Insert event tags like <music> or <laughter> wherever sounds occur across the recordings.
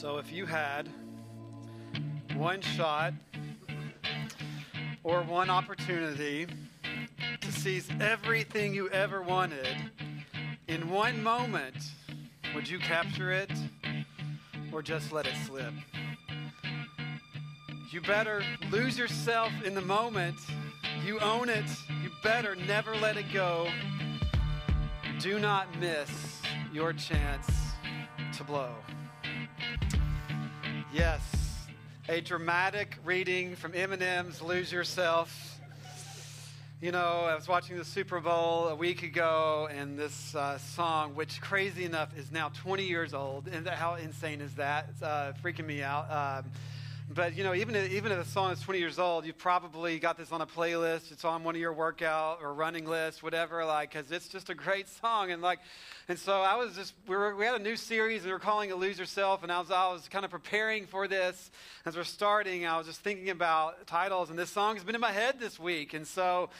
So if you had one shot or one opportunity to seize everything you ever wanted in one moment, would you capture it or just let it slip? You better lose yourself in the moment. You own it. You better never let it go. Do not miss your chance to blow. Yes, a dramatic reading from Eminem's Lose Yourself. You know, I was watching the Super Bowl a week ago, and this uh, song, which crazy enough is now 20 years old, and how insane is that? It's uh, freaking me out. Um, but you know, even if, even if a song is 20 years old, you've probably got this on a playlist. It's on one of your workout or running lists, whatever. Like, because it's just a great song. And like, and so I was just we were we had a new series and we were calling it Lose Yourself. And I was I was kind of preparing for this as we're starting. I was just thinking about titles, and this song has been in my head this week. And so.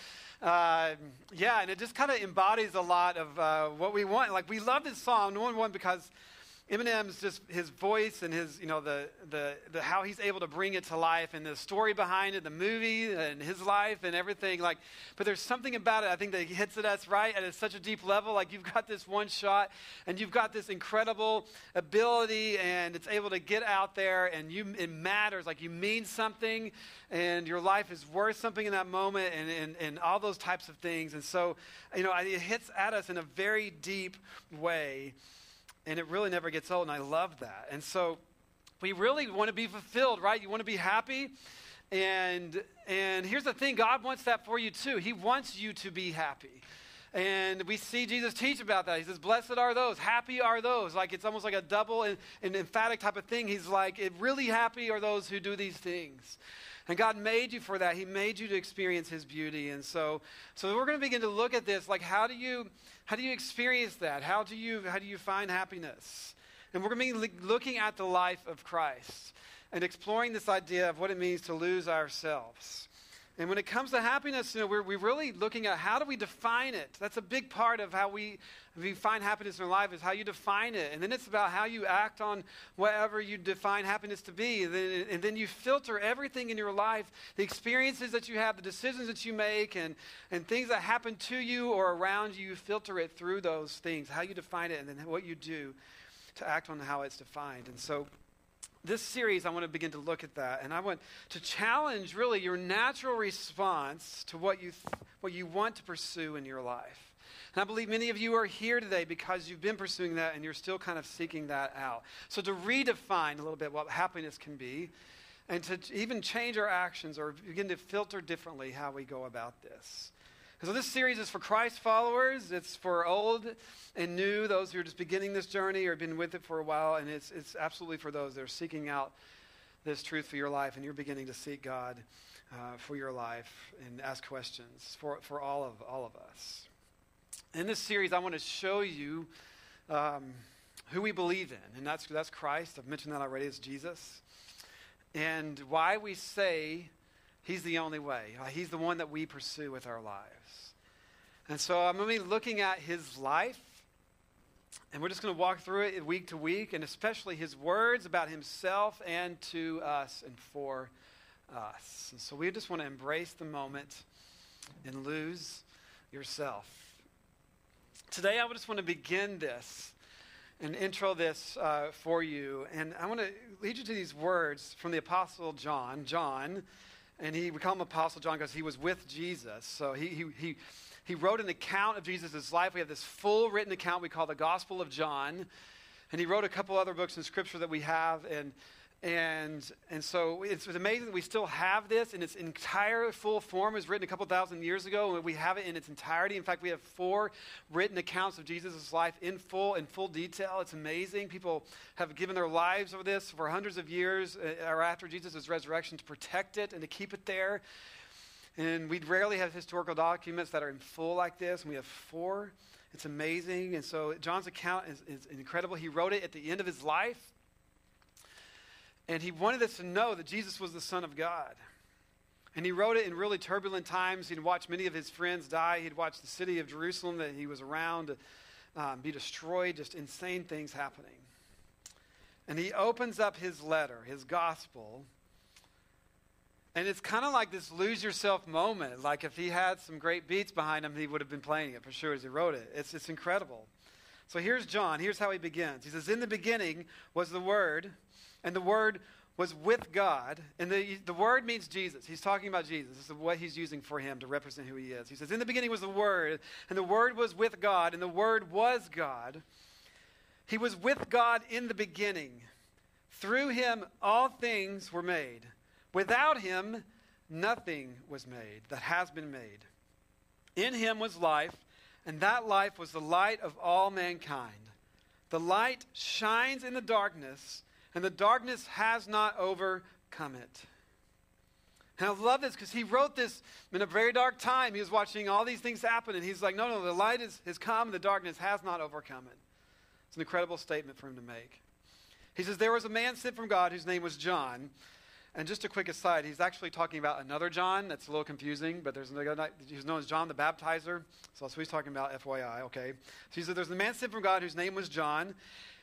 Uh, yeah, and it just kind of embodies a lot of uh, what we want. Like we love this song, number one because Eminem's just his voice and his, you know, the, the, the, how he's able to bring it to life and the story behind it, the movie and his life and everything. Like, but there's something about it I think that hits at us right at such a deep level. Like you've got this one shot and you've got this incredible ability and it's able to get out there and you it matters. Like you mean something and your life is worth something in that moment and, and, and all those types of things. And so, you know, it hits at us in a very deep way and it really never gets old, and I love that. And so we really want to be fulfilled, right? You want to be happy. And and here's the thing, God wants that for you too. He wants you to be happy. And we see Jesus teach about that. He says, Blessed are those, happy are those. Like it's almost like a double and, and emphatic type of thing. He's like, really happy are those who do these things. And God made you for that. He made you to experience his beauty. And so, so we're going to begin to look at this. Like, how do you, how do you experience that? How do you, how do you find happiness? And we're going to be looking at the life of Christ and exploring this idea of what it means to lose ourselves. And when it comes to happiness, you know, we're, we're really looking at how do we define it. That's a big part of how we, we find happiness in our life is how you define it. And then it's about how you act on whatever you define happiness to be. And then, and then you filter everything in your life, the experiences that you have, the decisions that you make, and, and things that happen to you or around you, you filter it through those things, how you define it, and then what you do to act on how it's defined. And so this series, I want to begin to look at that. And I want to challenge really your natural response to what you, th- what you want to pursue in your life. And I believe many of you are here today because you've been pursuing that and you're still kind of seeking that out. So, to redefine a little bit what happiness can be, and to even change our actions or begin to filter differently how we go about this. So, this series is for Christ followers. It's for old and new, those who are just beginning this journey or have been with it for a while. And it's, it's absolutely for those that are seeking out this truth for your life and you're beginning to seek God uh, for your life and ask questions for, for all, of, all of us. In this series, I want to show you um, who we believe in, and that's, that's Christ. I've mentioned that already. It's Jesus. And why we say He's the only way. Uh, he's the one that we pursue with our lives. And so I'm going to be looking at his life, and we're just going to walk through it week to week, and especially his words about himself and to us and for us. And so we just want to embrace the moment and lose yourself. Today, I just want to begin this and intro this uh, for you. And I want to lead you to these words from the Apostle John. John, and he, we call him Apostle John because he was with Jesus. So he, he, he he wrote an account of Jesus' life. We have this full written account we call the Gospel of John. And he wrote a couple other books in Scripture that we have. And, and, and so it's, it's amazing that we still have this in its entire full form. It was written a couple thousand years ago, and we have it in its entirety. In fact, we have four written accounts of Jesus' life in full, in full detail. It's amazing. People have given their lives over this for hundreds of years uh, or after Jesus' resurrection to protect it and to keep it there. And we rarely have historical documents that are in full like this, and we have four. It's amazing. And so John's account is, is incredible. He wrote it at the end of his life, and he wanted us to know that Jesus was the Son of God. And he wrote it in really turbulent times. He'd watched many of his friends die. He'd watched the city of Jerusalem that he was around um, be destroyed, just insane things happening. And he opens up his letter, his gospel. And it's kind of like this lose yourself moment. Like if he had some great beats behind him, he would have been playing it for sure as he wrote it. It's, it's incredible. So here's John. Here's how he begins. He says, In the beginning was the Word, and the Word was with God. And the, the Word means Jesus. He's talking about Jesus. This is what he's using for him to represent who he is. He says, In the beginning was the Word, and the Word was with God, and the Word was God. He was with God in the beginning. Through him, all things were made. Without him, nothing was made that has been made. In him was life and that life was the light of all mankind. The light shines in the darkness, and the darkness has not overcome it. And I love this because he wrote this in a very dark time. He was watching all these things happen, and he's like, no, no, the light is, has come, and the darkness has not overcome it. It's an incredible statement for him to make. He says, There was a man sent from God whose name was John. And just a quick aside, he's actually talking about another John. That's a little confusing, but there's another, he's known as John the Baptizer. So that's what he's talking about, FYI, okay? So he said, There's a man sent from God whose name was John.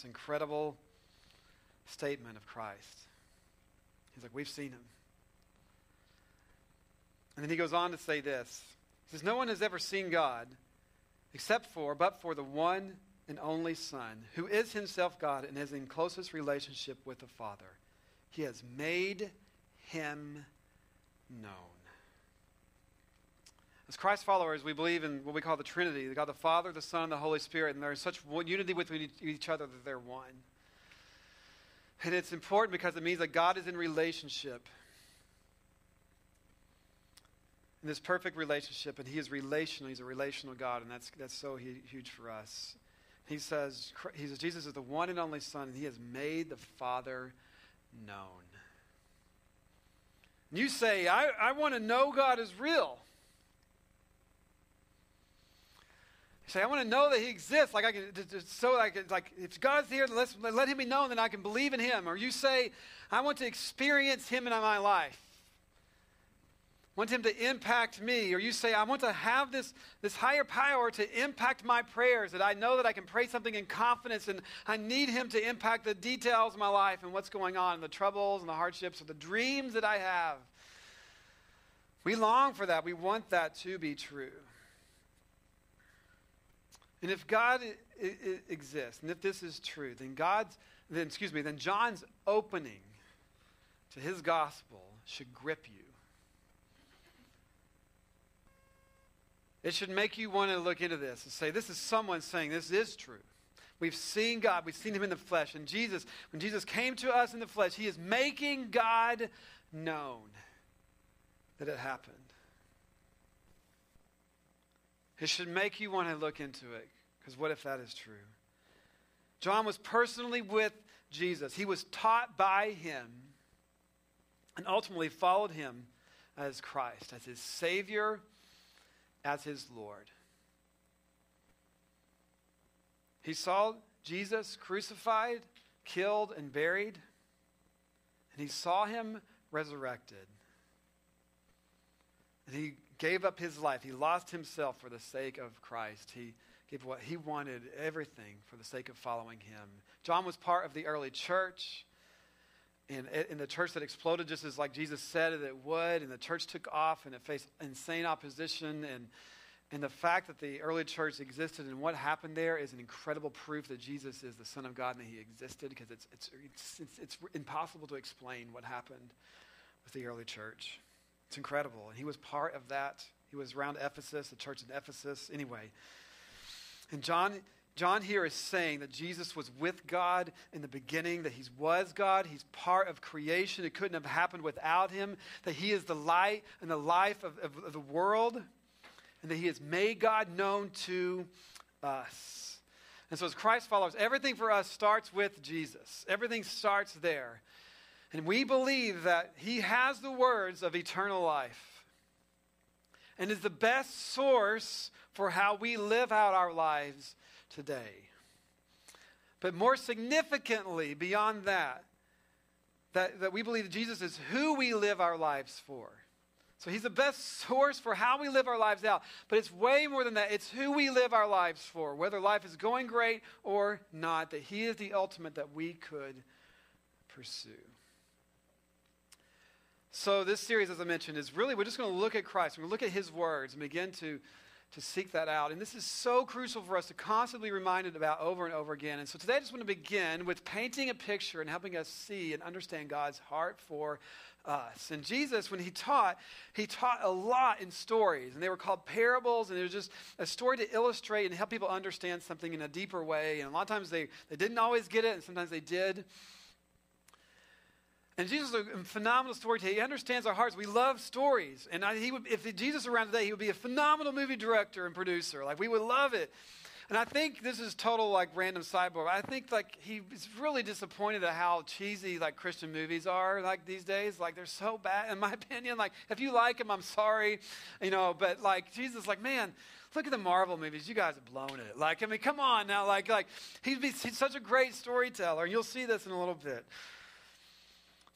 This incredible statement of Christ. He's like, We've seen him. And then he goes on to say this He says, No one has ever seen God except for, but for the one and only Son, who is himself God and is in closest relationship with the Father. He has made him known. As Christ followers, we believe in what we call the Trinity God the Father, the Son, and the Holy Spirit, and they're in such unity with each other that they're one. And it's important because it means that God is in relationship. In this perfect relationship, and He is relational. He's a relational God, and that's, that's so huge for us. He says, he says, Jesus is the one and only Son, and he has made the Father known. You say, I, I want to know God is real. You say, I want to know that He exists. Like I can, so I can, like if God's here, let's let Him be known, then I can believe in Him. Or you say, I want to experience Him in my life want him to impact me, or you say, I want to have this, this higher power to impact my prayers, that I know that I can pray something in confidence, and I need him to impact the details of my life and what's going on, and the troubles and the hardships, or the dreams that I have. We long for that. We want that to be true. And if God I- I exists, and if this is true, then God's, then excuse me, then John's opening to his gospel should grip you. It should make you want to look into this and say, this is someone saying this is true. We've seen God, we've seen him in the flesh. And Jesus, when Jesus came to us in the flesh, he is making God known that it happened. It should make you want to look into it, because what if that is true? John was personally with Jesus, he was taught by him, and ultimately followed him as Christ, as his Savior as his Lord. He saw Jesus crucified, killed, and buried, and he saw him resurrected. And he gave up his life. He lost himself for the sake of Christ. He gave what he wanted, everything, for the sake of following him. John was part of the early church. In, in the church that exploded just as like Jesus said that it would, and the church took off and it faced insane opposition and And the fact that the early church existed and what happened there is an incredible proof that Jesus is the Son of God and that he existed because it's, it's, it's, it's, it's impossible to explain what happened with the early church. It's incredible. And he was part of that. He was around Ephesus, the church in Ephesus. Anyway, and John, John here is saying that Jesus was with God in the beginning, that he was God, he's part of creation. It couldn't have happened without him, that he is the light and the life of, of, of the world and that he has made God known to us. And so, as Christ followers, everything for us starts with Jesus. Everything starts there. And we believe that he has the words of eternal life and is the best source for how we live out our lives today. But more significantly, beyond that, that, that we believe that Jesus is who we live our lives for. So he's the best source for how we live our lives out. But it's way more than that. It's who we live our lives for, whether life is going great or not, that he is the ultimate that we could pursue. So this series, as I mentioned, is really, we're just going to look at Christ. We're going to look at his words and begin to to seek that out. And this is so crucial for us to constantly be reminded about over and over again. And so today I just want to begin with painting a picture and helping us see and understand God's heart for us. And Jesus, when he taught, he taught a lot in stories, and they were called parables, and it was just a story to illustrate and help people understand something in a deeper way. And a lot of times they, they didn't always get it, and sometimes they did. And Jesus is a phenomenal storyteller. He understands our hearts. We love stories. And I, he would, if Jesus were around today, he would be a phenomenal movie director and producer. Like, we would love it. And I think this is total like random sidebar. I think like he's really disappointed at how cheesy like Christian movies are like these days. Like they're so bad, in my <laughs> opinion. Like if you like them, I'm sorry, you know. But like Jesus, like man, look at the Marvel movies. You guys have blown it. Like I mean, come on now. Like like he'd be he's such a great storyteller, and you'll see this in a little bit.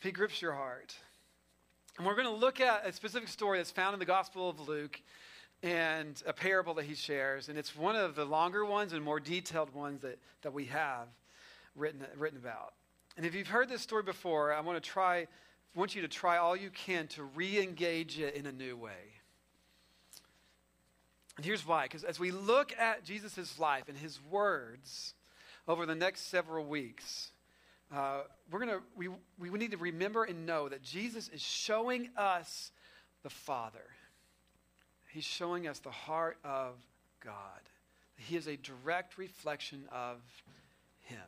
He grips your heart. And we're going to look at a specific story that's found in the Gospel of Luke and a parable that he shares. And it's one of the longer ones and more detailed ones that, that we have written, written about. And if you've heard this story before, I want to try, want you to try all you can to re-engage it in a new way. And here's why. Because as we look at Jesus' life and his words over the next several weeks, uh, we're gonna we, we need to remember and know that Jesus is showing us the Father. He's showing us the heart of God. He is a direct reflection of Him.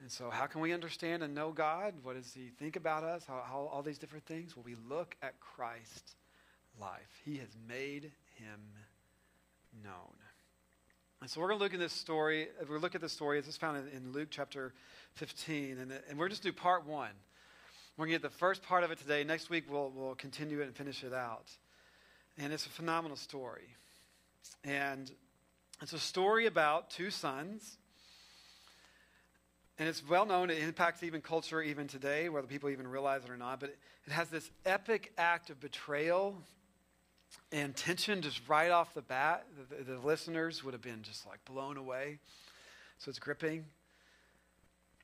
And so, how can we understand and know God? What does He think about us? How, how all these different things? Well, we look at Christ's life. He has made Him known. And so, we're going to look at this story. If we look at this story, it's found in, in Luke chapter 15, and, and we're just do part one. We're going to get the first part of it today. Next week, we'll, we'll continue it and finish it out. And it's a phenomenal story. And it's a story about two sons. And it's well known, it impacts even culture even today, whether people even realize it or not. But it has this epic act of betrayal and tension just right off the bat. The, the, listeners would have been just like blown away. So it's gripping.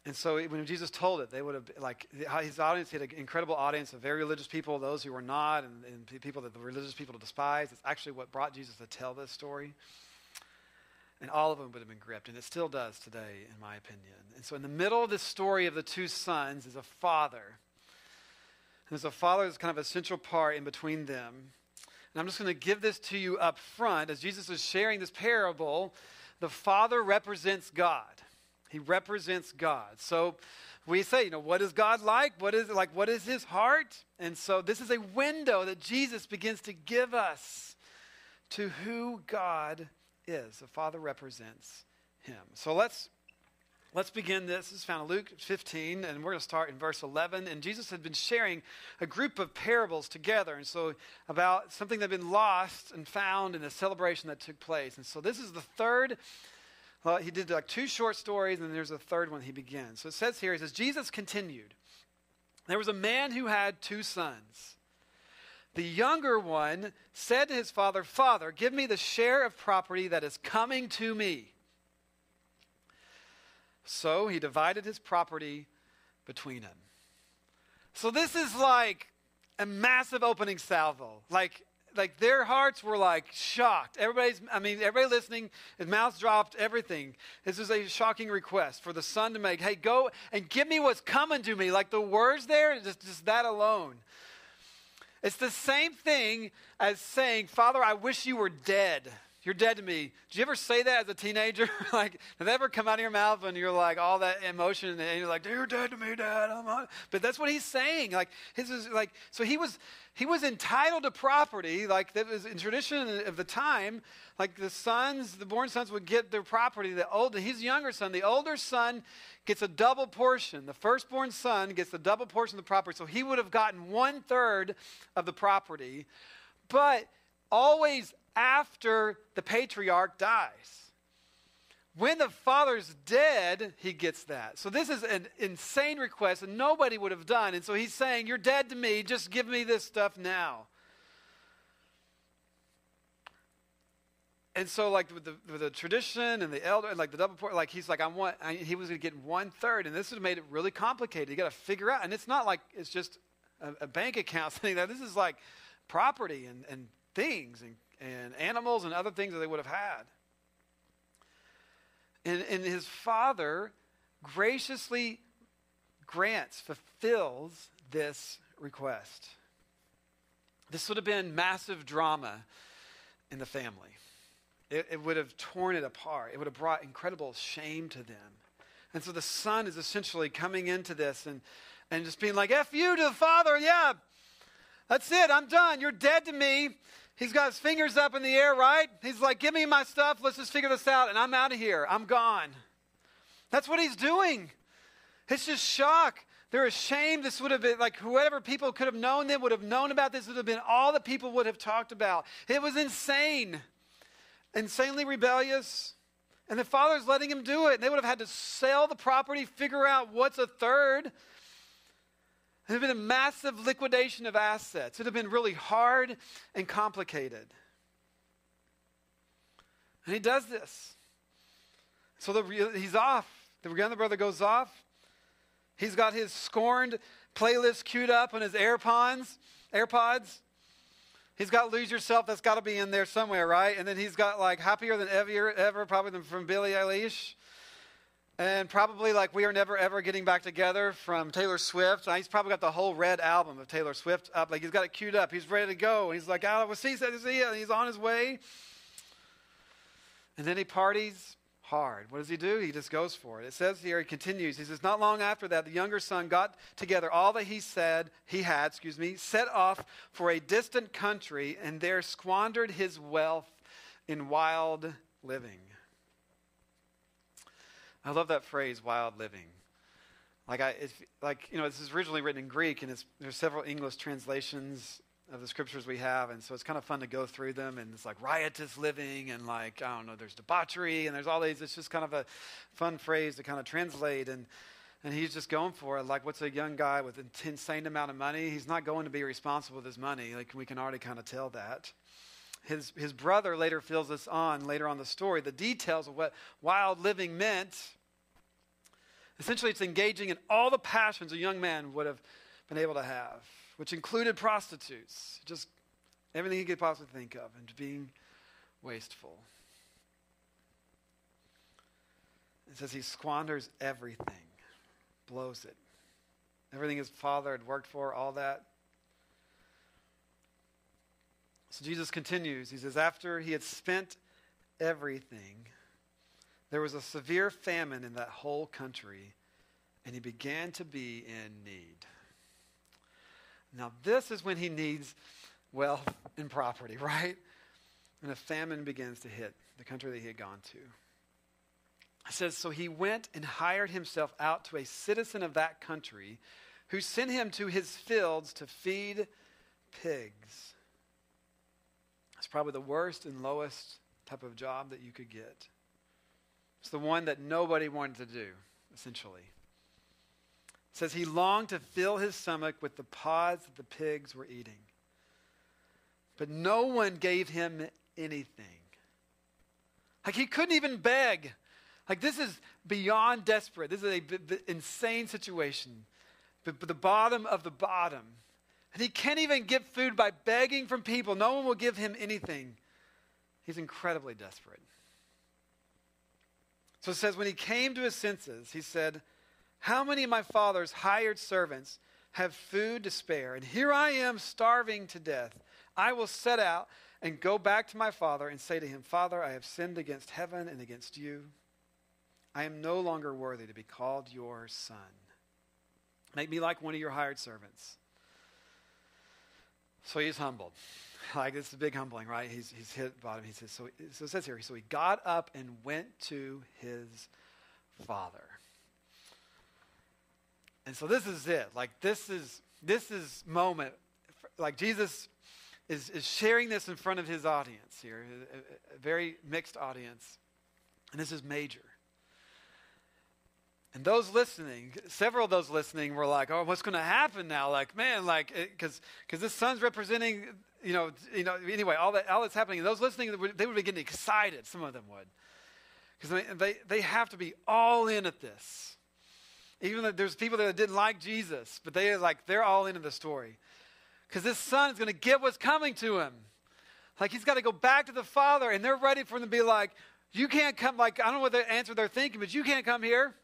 And so when Jesus told it, they would have, like, his audience, he had an incredible audience of very religious people, those who were not, and, and people that the religious people despise. It's actually what brought Jesus to tell this story. And all of them would have been gripped, and it still does today, in my opinion. And so in the middle of this story of the two sons is a father. And there's a father that's kind of a central part in between them. And I'm just going to give this to you up front. As Jesus is sharing this parable, the father represents God. He represents God. So we say, you know, what is God like? What is like what is his heart? And so this is a window that Jesus begins to give us to who God is. The Father represents him. So let's Let's begin this. This is found in Luke 15, and we're going to start in verse 11. And Jesus had been sharing a group of parables together, and so about something that had been lost and found in a celebration that took place. And so this is the third well, he did like two short stories, and there's a third one he begins. So it says here, he says, Jesus continued. There was a man who had two sons. The younger one said to his father, Father, give me the share of property that is coming to me. So he divided his property between them. So this is like a massive opening salvo. Like like their hearts were like shocked. Everybody's, I mean, everybody listening, his mouth dropped, everything. This is a shocking request for the son to make. Hey, go and give me what's coming to me. Like the words there, just, just that alone. It's the same thing as saying, Father, I wish you were dead. You're dead to me. Did you ever say that as a teenager? <laughs> like, did that ever come out of your mouth when you're like all that emotion and you're like, you're dead to me, Dad. I'm. But that's what he's saying. Like his is like so he was he was entitled to property, like that was in tradition of the time. Like the sons, the born sons would get their property. The older, his younger son. The older son gets a double portion. The firstborn son gets the double portion of the property. So he would have gotten one third of the property, but always after the patriarch dies. When the father's dead, he gets that. So this is an insane request and nobody would have done. And so he's saying, You're dead to me, just give me this stuff now. And so, like with the, with the tradition and the elder, and like the double port, like he's like, I want, I, he was to get one third, and this would have made it really complicated. You got to figure out, and it's not like it's just a, a bank account <laughs> thing. This is like property and, and things and and animals and other things that they would have had. And, and his father graciously grants, fulfills this request. This would have been massive drama in the family. It, it, would have torn it apart. It would have brought incredible shame to them. And so the son is essentially coming into this and, and just being like, F you to the father. Yeah, that's it. I'm done. You're dead to me. He's got his fingers up in the air, right? He's like, Give me my stuff. Let's just figure this out. And I'm out of here. I'm gone. That's what he's doing. It's just shock. They're ashamed. This would have been like whoever people could have known them would have known about this, would have been all that people would have talked about. It was insane, insanely rebellious. And the father's letting him do it. And They would have had to sell the property, figure out what's a third. It would have been a massive liquidation of assets. It would have been really hard and complicated. And he does this. So the, he's off. The younger brother goes off. He's got his scorned playlist queued up on his AirPods. AirPods. He's got Lose Yourself. That's got to be in there somewhere, right? And then he's got like Happier Than Ever, ever probably from Billie Eilish. And probably like We Are Never Ever Getting Back Together from Taylor Swift. He's probably got the whole red album of Taylor Swift up. Like he's got it queued up. He's ready to go. He's like, out of see, see, and he's on his way. And then he parties hard. What does he do? He just goes for it. It says here, he continues. He says, Not long after that, the younger son got together all that he said, he had, excuse me, set off for a distant country and there squandered his wealth in wild living. I love that phrase, wild living. Like I, like you know, this is originally written in Greek, and there's several English translations of the scriptures we have, and so it's kind of fun to go through them. And it's like riotous living, and like I don't know, there's debauchery, and there's all these. It's just kind of a fun phrase to kind of translate. And and he's just going for it. Like, what's a young guy with an insane amount of money? He's not going to be responsible with his money. Like we can already kind of tell that his, his brother later fills us on later on the story the details of what wild living meant. Essentially, it's engaging in all the passions a young man would have been able to have, which included prostitutes, just everything he could possibly think of, and being wasteful. It says he squanders everything, blows it. Everything his father had worked for, all that, so Jesus continues. He says, After he had spent everything, there was a severe famine in that whole country, and he began to be in need. Now, this is when he needs wealth and property, <laughs> right? And a famine begins to hit the country that he had gone to. It says, So he went and hired himself out to a citizen of that country who sent him to his fields to feed pigs. Probably the worst and lowest type of job that you could get. It's the one that nobody wanted to do, essentially. It says he longed to fill his stomach with the pods that the pigs were eating. But no one gave him anything. Like he couldn't even beg. Like this is beyond desperate. This is an insane situation. But, but the bottom of the bottom And he can't even get food by begging from people. No one will give him anything. He's incredibly desperate. So it says, when he came to his senses, he said, How many of my father's hired servants have food to spare? And here I am starving to death. I will set out and go back to my father and say to him, Father, I have sinned against heaven and against you. I am no longer worthy to be called your son. Make me like one of your hired servants. So he's humbled. <laughs> Like, this is a big humbling, right? He's, he's hit bottom. He says, so, so it says here, so he got up and went to his father. And so this is it. Like, this is, this is moment, like Jesus is, is sharing this in front of his audience here, a, a very mixed audience. And this is major. And those listening, several of those listening were like, "Oh, what's going to happen now?" Like, man, like, because this son's representing, you know, you know. Anyway, all that all that's happening. And Those listening, they would be getting excited. Some of them would, because they, they have to be all in at this. Even though there's people that didn't like Jesus, but they like they're all into the story, because this son is going to get what's coming to him. Like he's got to go back to the father, and they're ready for him to be like, "You can't come." Like I don't know what the answer they're thinking, but you can't come here.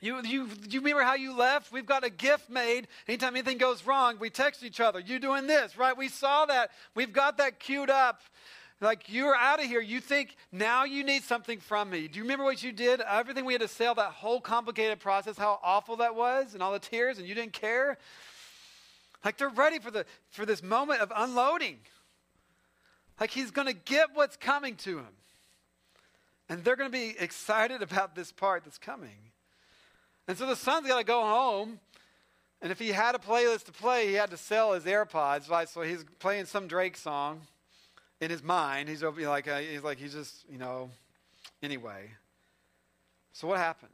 You, you, you remember how you left? We've got a gift made. Anytime anything goes wrong, we text each other. You doing this, right? We saw that. We've got that queued up. Like you're out of here. You think now you need something from me. Do you remember what you did? Everything we had to sell, that whole complicated process, how awful that was, and all the tears, and you didn't care. Like they're ready for the for this moment of unloading. Like he's going to get what's coming to him. And they're going to be excited about this part that's coming. And so the son's got to go home. And if he had a playlist to play, he had to sell his AirPods. Right? So he's playing some Drake song in his mind. He's like, uh, he's like, he's just, you know, anyway. So what happens?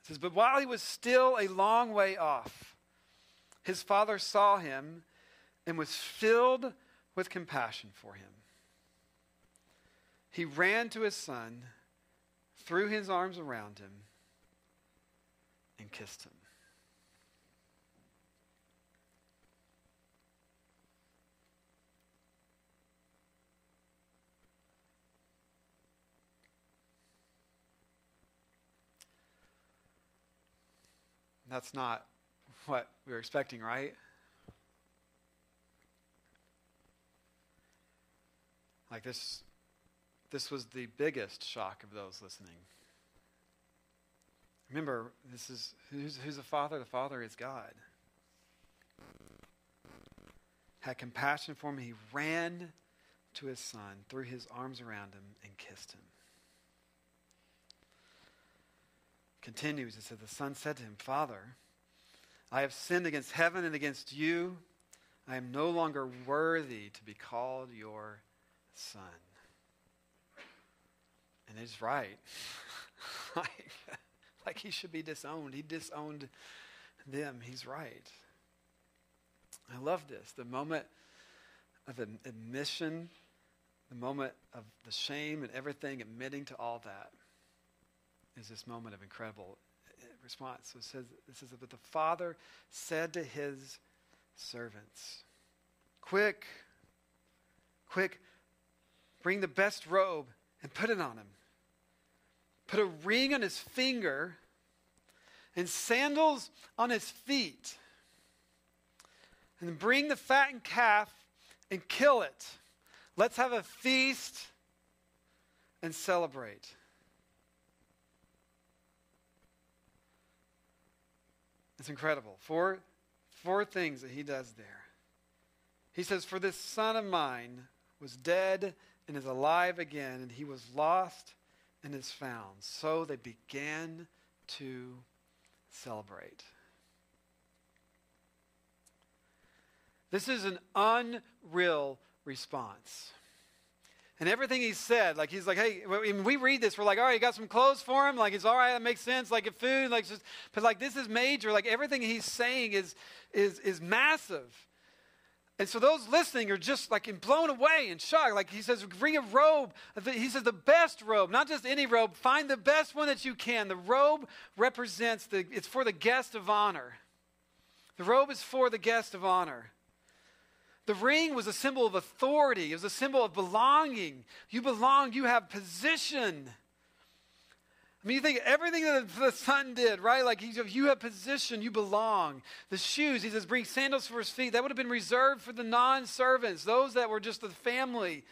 It says, but while he was still a long way off, his father saw him and was filled with compassion for him. He ran to his son, threw his arms around him, and kissed him. That's not what we were expecting, right? Like this this was the biggest shock of those listening. Remember, this is who's, who's the Father? The Father is God. Had compassion for him. He ran to his son, threw his arms around him, and kissed him. Continues, it said, The son said to him, Father, I have sinned against heaven and against you. I am no longer worthy to be called your son. And he's right. <laughs> like, like he should be disowned. He disowned them. He's right. I love this. The moment of admission, the moment of the shame and everything, admitting to all that, is this moment of incredible uh, response. So it says, it says, But the father said to his servants, Quick, quick, bring the best robe and put it on him put a ring on his finger and sandals on his feet. And bring the fattened calf and kill it. Let's have a feast and celebrate. It's incredible. Four, four things that he does there. He says, For this son of mine was dead and is alive again, and he was lost and is found. So they began to celebrate. This is an unreal response. And everything he said, like he's like, hey, when we read this, we're like, all right, you got some clothes for him. Like it's all right, that makes sense. Like a food, like just, but like this is major. Like everything he's saying is is is massive. And so those listening are just like blown away and shocked. Like he says, bring a robe. He says, the best robe, not just any robe. Find the best one that you can. The robe represents the, it's for the guest of honor. The robe is for the guest of honor. The ring was a symbol of authority, it was a symbol of belonging. You belong, you have position. I mean, you think everything that the son did, right? Like, you have position, you belong. The shoes, he says, bring sandals for his feet. That would have been reserved for the non servants, those that were just the family.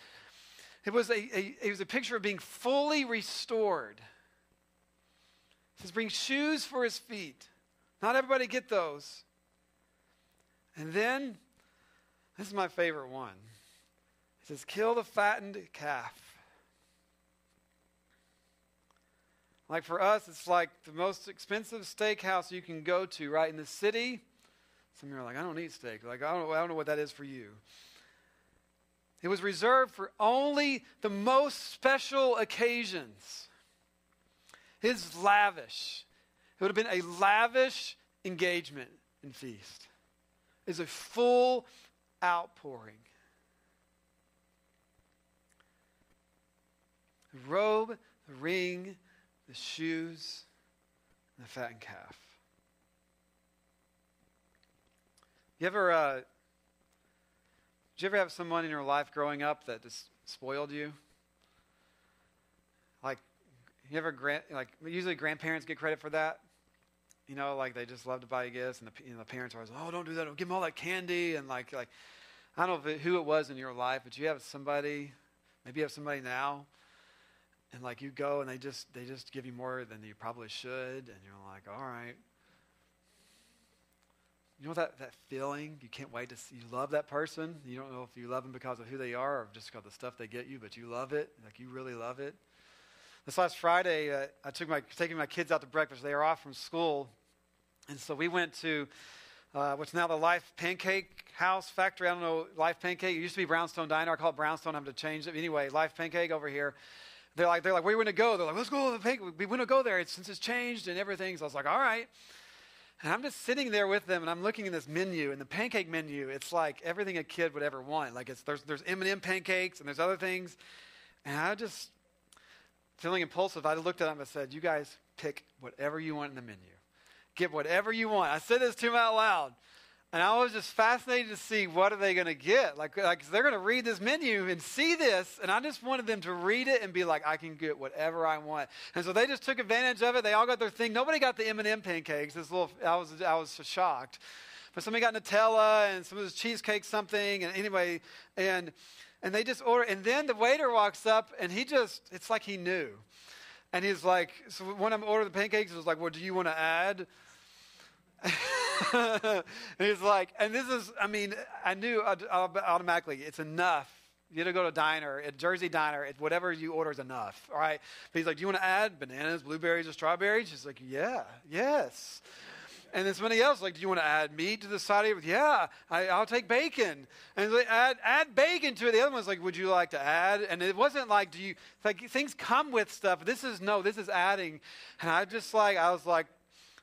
It was a, a, it was a picture of being fully restored. He says, bring shoes for his feet. Not everybody get those. And then, this is my favorite one. He says, kill the fattened calf. Like for us, it's like the most expensive steakhouse you can go to, right in the city. Some of you are like, I don't eat steak. Like, I don't, I don't know what that is for you. It was reserved for only the most special occasions. His lavish. It would have been a lavish engagement and feast. It's a full outpouring. The robe, the ring, the shoes, and the fattened calf. You ever, uh, did you ever have someone in your life growing up that just spoiled you? Like, you ever grant, like, usually grandparents get credit for that. You know, like they just love to buy gifts, and the, you know, the parents are always, oh, don't do that. Don't give them all that candy. And like, like I don't know it, who it was in your life, but you have somebody, maybe you have somebody now and like you go and they just they just give you more than you probably should and you're like all right you know that, that feeling you can't wait to see you love that person you don't know if you love them because of who they are or just because of the stuff they get you but you love it like you really love it this last friday uh, i took my taking my kids out to breakfast they were off from school and so we went to uh, what's now the Life Pancake House Factory. I don't know, Life Pancake. It used to be Brownstone Diner. I call it Brownstone. I'm to change it. Anyway, Life Pancake over here they're like, they're like, where are you going to go? They're like, let's go to the pig. We want to go there since it's changed and everything. So I was like, all right. And I'm just sitting there with them, and I'm looking at this menu, and the pancake menu, it's like everything a kid would ever want. Like it's there's there's M&M pancakes, and there's other things, and I just feeling impulsive. I looked at them and said, "You guys pick whatever you want in the menu. Get whatever you want." I said this to them out loud. And I was just fascinated to see what are they going to get. Like, like they're going to read this menu and see this, and I just wanted them to read it and be like, I can get whatever I want. And so they just took advantage of it. They all got their thing. Nobody got the M&M pancakes. This little, I was, I was shocked. But somebody got Nutella and some of this cheesecake something. And anyway, and and they just order. And then the waiter walks up, and he just, it's like he knew. And he's like, so when I'm ordering the pancakes, it was like, well, do you want to add? <laughs> he's like, and this is, I mean, I knew automatically it's enough. You got to go to a diner, a Jersey diner, whatever you order is enough. All right. But he's like, Do you want to add bananas, blueberries, or strawberries? She's like, Yeah, yes. And then somebody else like, do you want to add meat to the side of it? Yeah, I, will take bacon. And they add add bacon to it. The other one's like, would you like to add? And it wasn't like, do you like things come with stuff. This is no, this is adding. And I just like I was like,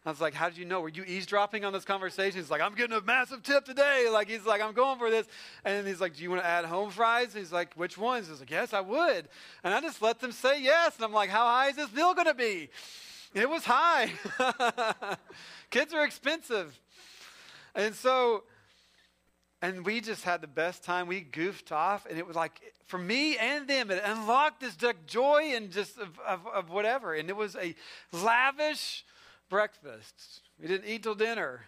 I was like, How did you know? Were you eavesdropping on this conversation? He's like, I'm getting a massive tip today. Like, he's like, I'm going for this. And he's like, Do you want to add home fries? He's like, Which ones? He's like, Yes, I would. And I just let them say yes. And I'm like, How high is this bill going to be? it was high. <laughs> Kids are expensive. And so, and we just had the best time. We goofed off, and it was like for me and them, it unlocked this joy and just of, of, of whatever. And it was a lavish breakfast. We didn't eat till dinner.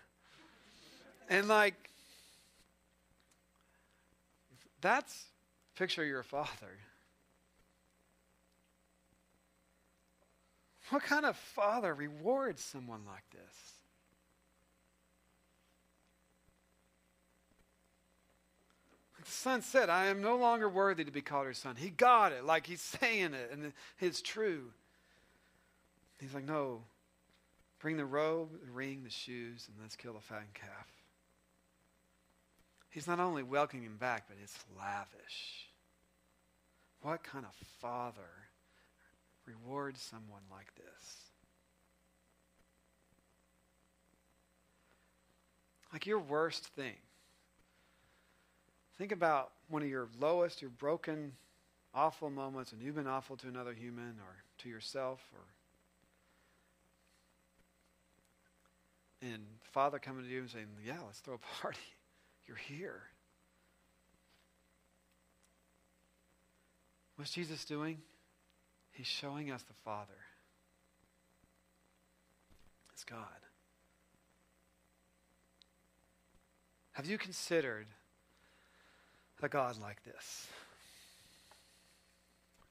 And like, that's picture your father. What kind of father rewards someone like this? the son said, I am no longer worthy to be called your son. He got it, like he's saying it, and it's true. He's like, No, Bring the robe, the ring, the shoes, and let's kill the fattened calf. He's not only welcoming him back, but it's lavish. What kind of father rewards someone like this? Like your worst thing. Think about one of your lowest, your broken, awful moments, and you've been awful to another human or to yourself or and Father coming to you and saying, Yeah, let's throw a party. <laughs> You're here. What's Jesus doing? He's showing us the Father. It's God. Have you considered a God like this?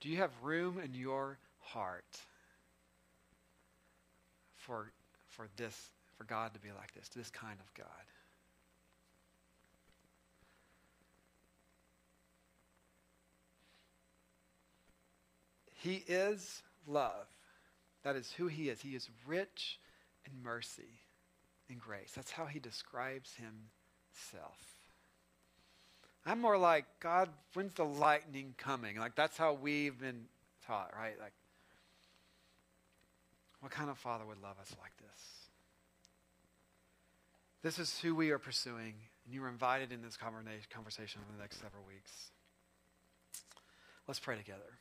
Do you have room in your heart for, for this, for God to be like this, this kind of God? He is love. That is who he is. He is rich in mercy and grace. That's how he describes himself. I'm more like, God, when's the lightning coming? Like, that's how we've been taught, right? Like, what kind of father would love us like this? This is who we are pursuing, and you are invited in this conversation over the next several weeks. Let's pray together.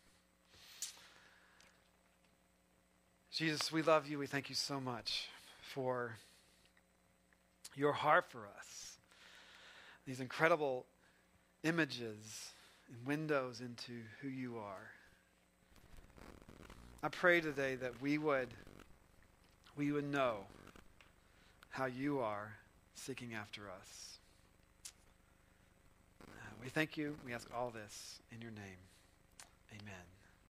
Jesus, we love you. We thank you so much for your heart for us. These incredible images and windows into who you are. I pray today that we would we would know how you are seeking after us. Uh, we thank you. We ask all this in your name. Amen.